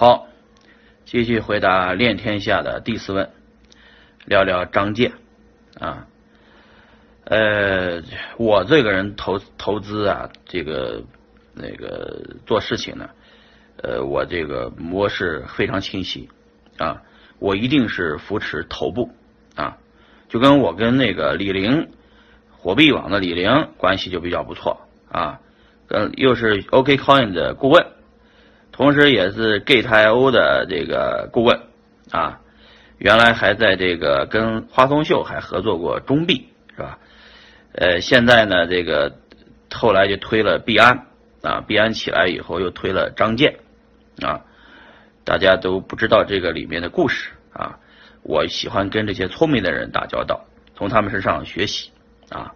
好，继续回答练天下的第四问，聊聊张健。啊。呃，我这个人投投资啊，这个那个做事情呢，呃，我这个模式非常清晰。啊，我一定是扶持头部。啊，就跟我跟那个李玲火币网的李玲关系就比较不错。啊，跟又是 OKCoin 的顾问，同时也是 Gate.io 的这个顾问啊，原来还在这个跟花松秀还合作过中币是吧？呃，现在呢，这个后来就推了币安啊，币安起来以后又推了张健啊，大家都不知道这个里面的故事啊。我喜欢跟这些聪明的人打交道，从他们身上学习啊。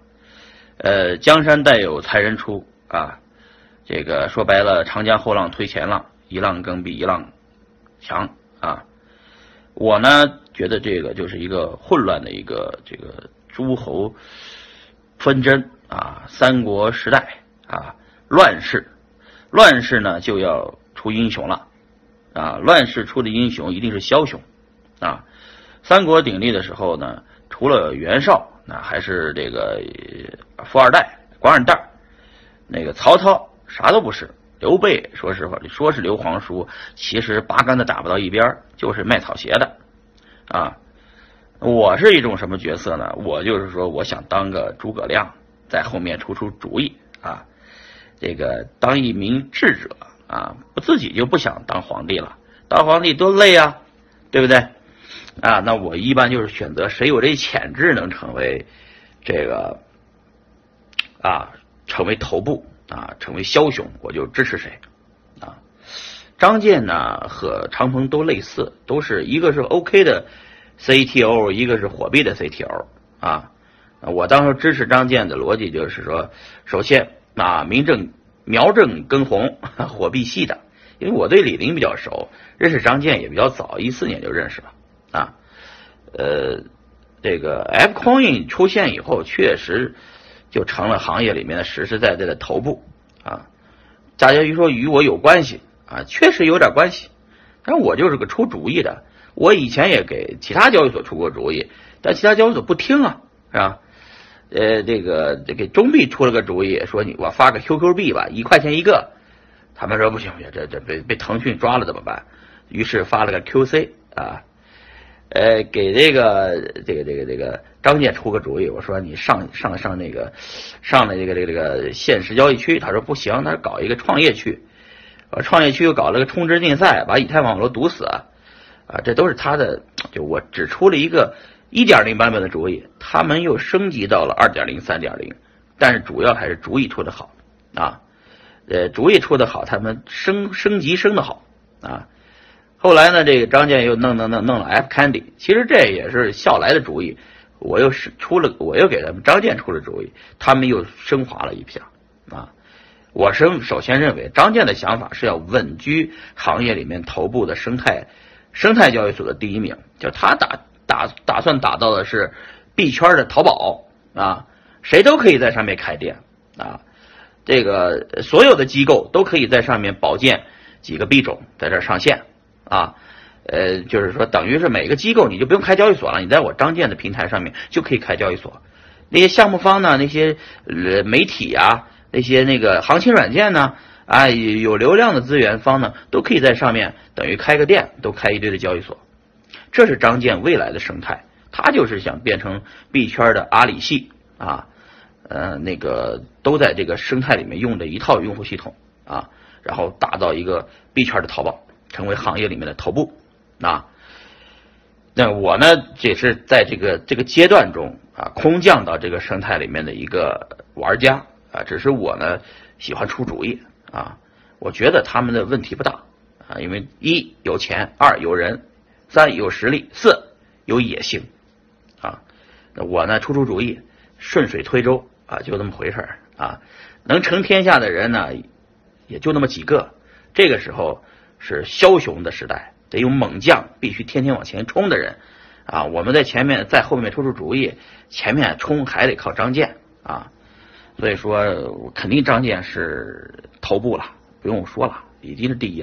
呃，江山代有才人出啊，这个说白了，长江后浪推前浪，一浪更比一浪强啊。我呢，觉得这个就是一个混乱的一个这个诸侯。纷争啊，三国时代啊，乱世，乱世呢就要出英雄了啊，乱世出的英雄一定是枭雄啊。三国鼎立的时候呢，除了袁绍，那还是这个富二代、官二代。那个曹操啥都不是，刘备说实话，说是刘皇叔，其实八竿子打不到一边，就是卖草鞋的啊。我是一种什么角色呢？我就是说，我想当个诸葛亮，在后面出出主意啊。这个当一名智者啊，我自己就不想当皇帝了，当皇帝多累啊，对不对？啊，那我一般就是选择谁有这潜质能成为这个啊，成为头部啊，成为枭雄，我就支持谁啊。张健呢和长鹏都类似，都是一个是 OK 的。CTO 一个是火币的 CTO 啊，我当时支持张健的逻辑就是说，首先啊，名正苗正根红火币系的，因为我对李林比较熟，认识张健也比较早，一四年就认识了啊。呃，这个 F Coin 出现以后，确实就成了行业里面的实实在在的头部啊。大家就说与我有关系啊，确实有点关系，但我就是个出主意的。我以前也给其他交易所出过主意，但其他交易所不听啊，是吧？呃，这个给中币出了个主意，说你我发个 QQ 币吧，一块钱一个。他们说不行不行，这这被被腾讯抓了怎么办？于是发了个 QC 啊，呃，给这个这个这个这个张健出个主意，我说你上上上那个上了这个这个这个现实交易区，他说不行，他搞一个创业区，创业区又搞了个充值竞赛，把以太网络堵死。啊，这都是他的，就我只出了一个一点零版本的主意，他们又升级到了二点零、三点零，但是主要还是主意出的好啊，呃，主意出的好，他们升升级升的好啊。后来呢，这个张健又弄弄弄弄了 F Candy，其实这也是笑来的主意，我又是出了，我又给他们张健出了主意，他们又升华了一下啊。我是首先认为张健的想法是要稳居行业里面头部的生态。生态交易所的第一名，就他打打打算打造的是币圈的淘宝啊，谁都可以在上面开店啊，这个所有的机构都可以在上面保荐几个币种在这上线。啊，呃，就是说等于是每个机构你就不用开交易所了，你在我张建的平台上面就可以开交易所，那些项目方呢，那些呃媒体啊，那些那个行情软件呢。啊，有流量的资源方呢，都可以在上面等于开个店，都开一堆的交易所。这是张建未来的生态，他就是想变成币圈的阿里系啊，呃，那个都在这个生态里面用的一套用户系统啊，然后打造一个币圈的淘宝，成为行业里面的头部啊。那我呢，也是在这个这个阶段中啊，空降到这个生态里面的一个玩家啊，只是我呢喜欢出主意。啊，我觉得他们的问题不大啊，因为一有钱，二有人，三有实力，四有野心啊。那我呢出出主意，顺水推舟啊，就那么回事啊。能成天下的人呢，也就那么几个。这个时候是枭雄的时代，得有猛将，必须天天往前冲的人啊。我们在前面，在后面出出主意，前面冲还得靠张健啊。所以说，肯定张健是头部了，不用说了，已经是第一了。